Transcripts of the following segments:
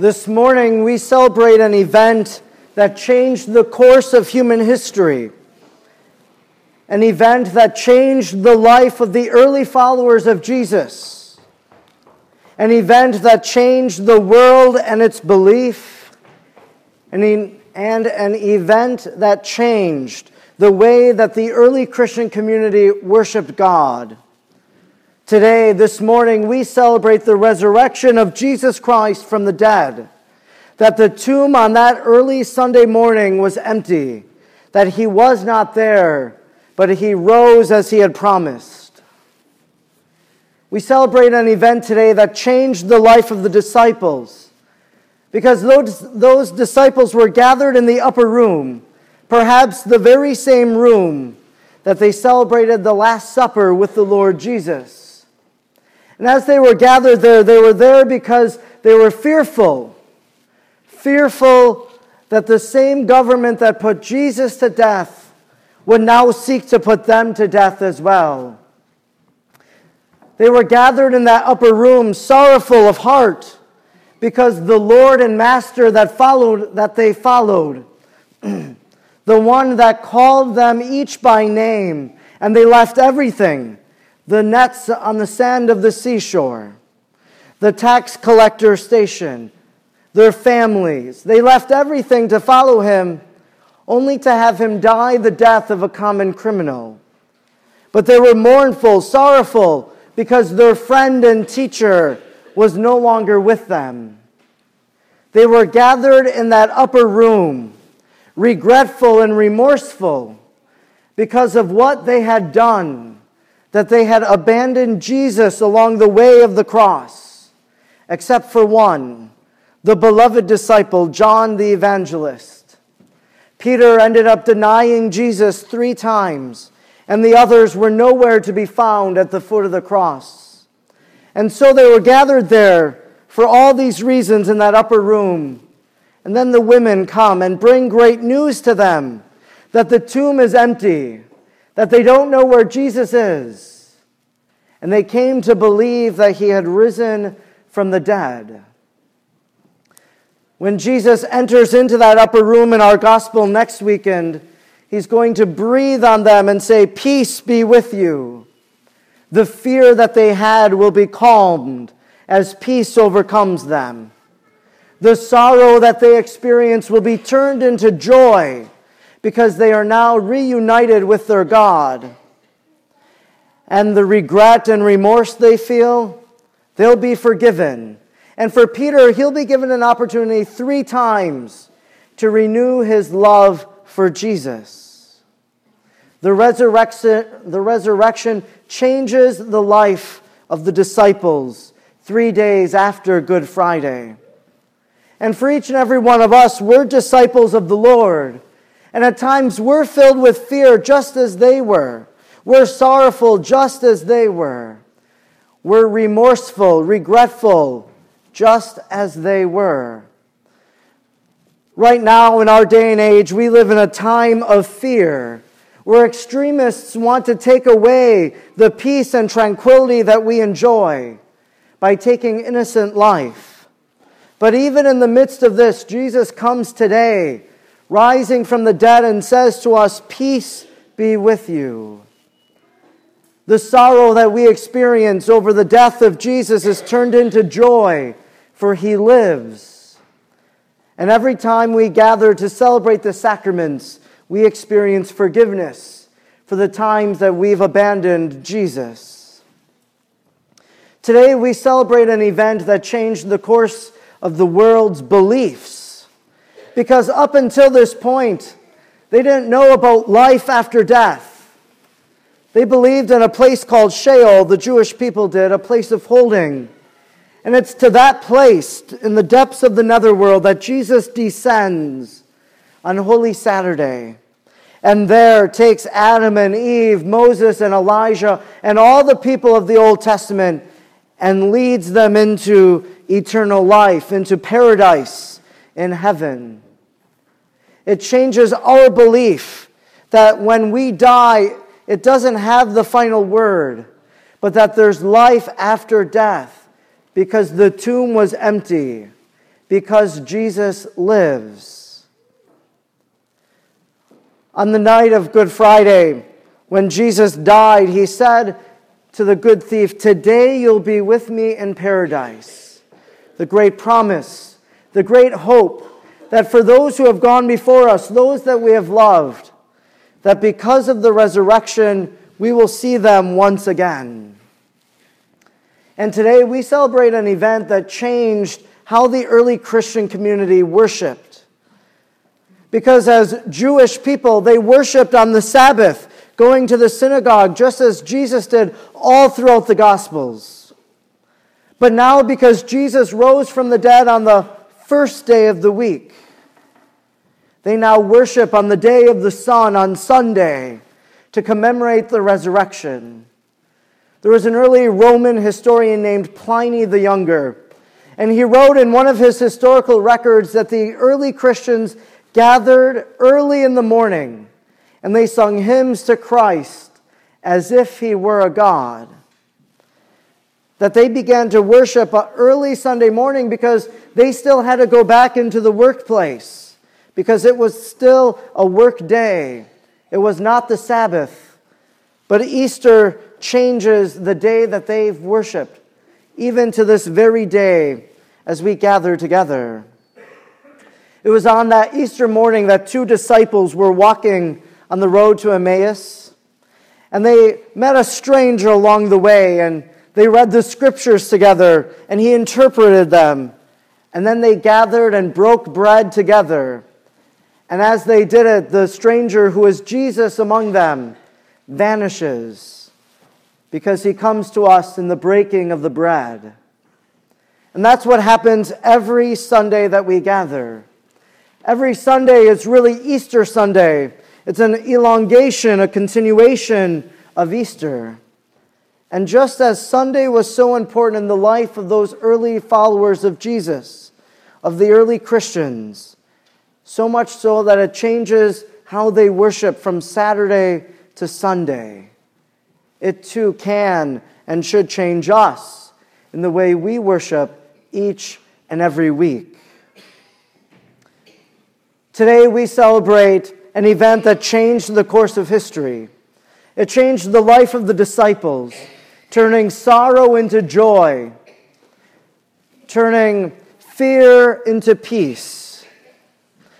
This morning, we celebrate an event that changed the course of human history, an event that changed the life of the early followers of Jesus, an event that changed the world and its belief, and an event that changed the way that the early Christian community worshiped God. Today, this morning, we celebrate the resurrection of Jesus Christ from the dead. That the tomb on that early Sunday morning was empty, that he was not there, but he rose as he had promised. We celebrate an event today that changed the life of the disciples, because those, those disciples were gathered in the upper room, perhaps the very same room that they celebrated the Last Supper with the Lord Jesus. And as they were gathered there, they were there because they were fearful. Fearful that the same government that put Jesus to death would now seek to put them to death as well. They were gathered in that upper room, sorrowful of heart, because the Lord and Master that followed, that they followed, the one that called them each by name, and they left everything the nets on the sand of the seashore, the tax collector station, their families. They left everything to follow him, only to have him die the death of a common criminal. But they were mournful, sorrowful, because their friend and teacher was no longer with them. They were gathered in that upper room, regretful and remorseful because of what they had done that they had abandoned Jesus along the way of the cross, except for one, the beloved disciple, John the evangelist. Peter ended up denying Jesus three times, and the others were nowhere to be found at the foot of the cross. And so they were gathered there for all these reasons in that upper room. And then the women come and bring great news to them that the tomb is empty that they don't know where Jesus is. And they came to believe that he had risen from the dead. When Jesus enters into that upper room in our gospel next weekend, he's going to breathe on them and say, Peace be with you. The fear that they had will be calmed as peace overcomes them. The sorrow that they experience will be turned into joy because they are now reunited with their God. And the regret and remorse they feel, they'll be forgiven. And for Peter, he'll be given an opportunity three times to renew his love for Jesus. The resurrection, the resurrection changes the life of the disciples three days after Good Friday. And for each and every one of us, we're disciples of the Lord. And at times we're filled with fear just as they were. We're sorrowful just as they were. We're remorseful, regretful, just as they were. Right now, in our day and age, we live in a time of fear where extremists want to take away the peace and tranquility that we enjoy by taking innocent life. But even in the midst of this, Jesus comes today rising from the dead and says to us, Peace be with you. The sorrow that we experience over the death of Jesus is turned into joy, for he lives. And every time we gather to celebrate the sacraments, we experience forgiveness for the times that we've abandoned Jesus. Today, we celebrate an event that changed the course of the world's beliefs because up until this point, they didn't know about life after death. They believed in a place called Sheol, the Jewish people did, a place of holding. And it's to that place, in the depths of the netherworld, that Jesus descends on Holy Saturday. And there takes Adam and Eve, Moses and Elijah, and all the people of the Old Testament and leads them into eternal life, into paradise in heaven. It changes our belief that when we die, it doesn't have the final word, but that there's life after death because the tomb was empty, because Jesus lives. On the night of Good Friday, when Jesus died, he said to the good thief, Today you'll be with me in paradise. The great promise, the great hope that for those who have gone before us, those that we have loved, that because of the resurrection, we will see them once again. And today we celebrate an event that changed how the early Christian community worshiped. Because as Jewish people, they worshiped on the Sabbath, going to the synagogue, just as Jesus did all throughout the Gospels. But now, because Jesus rose from the dead on the first day of the week, they now worship on the day of the sun, on Sunday, to commemorate the resurrection. There was an early Roman historian named Pliny the Younger, and he wrote in one of his historical records that the early Christians gathered early in the morning and they sung hymns to Christ as if he were a god. That they began to worship early Sunday morning because they still had to go back into the workplace because it was still a work day. It was not the Sabbath. But Easter changes the day that they've worshiped, even to this very day as we gather together. It was on that Easter morning that two disciples were walking on the road to Emmaus, and they met a stranger along the way, and they read the scriptures together, and he interpreted them. And then they gathered and broke bread together. And as they did it, the stranger who is Jesus among them vanishes because he comes to us in the breaking of the bread. And that's what happens every Sunday that we gather. Every Sunday is really Easter Sunday. It's an elongation, a continuation of Easter. And just as Sunday was so important in the life of those early followers of Jesus, of the early Christians, so much so that it changes how they worship from Saturday to Sunday. It too can and should change us in the way we worship each and every week. Today we celebrate an event that changed the course of history. It changed the life of the disciples, turning sorrow into joy, turning fear into peace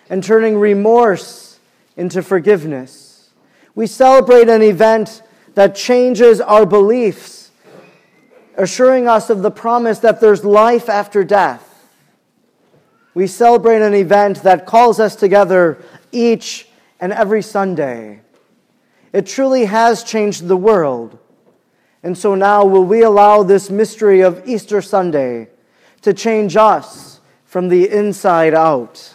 and turning remorse into forgiveness. We celebrate an event that changes our beliefs, assuring us of the promise that there's life after death. We celebrate an event that calls us together each and every Sunday. It truly has changed the world. And so now, will we allow this mystery of Easter Sunday to change us from the inside out?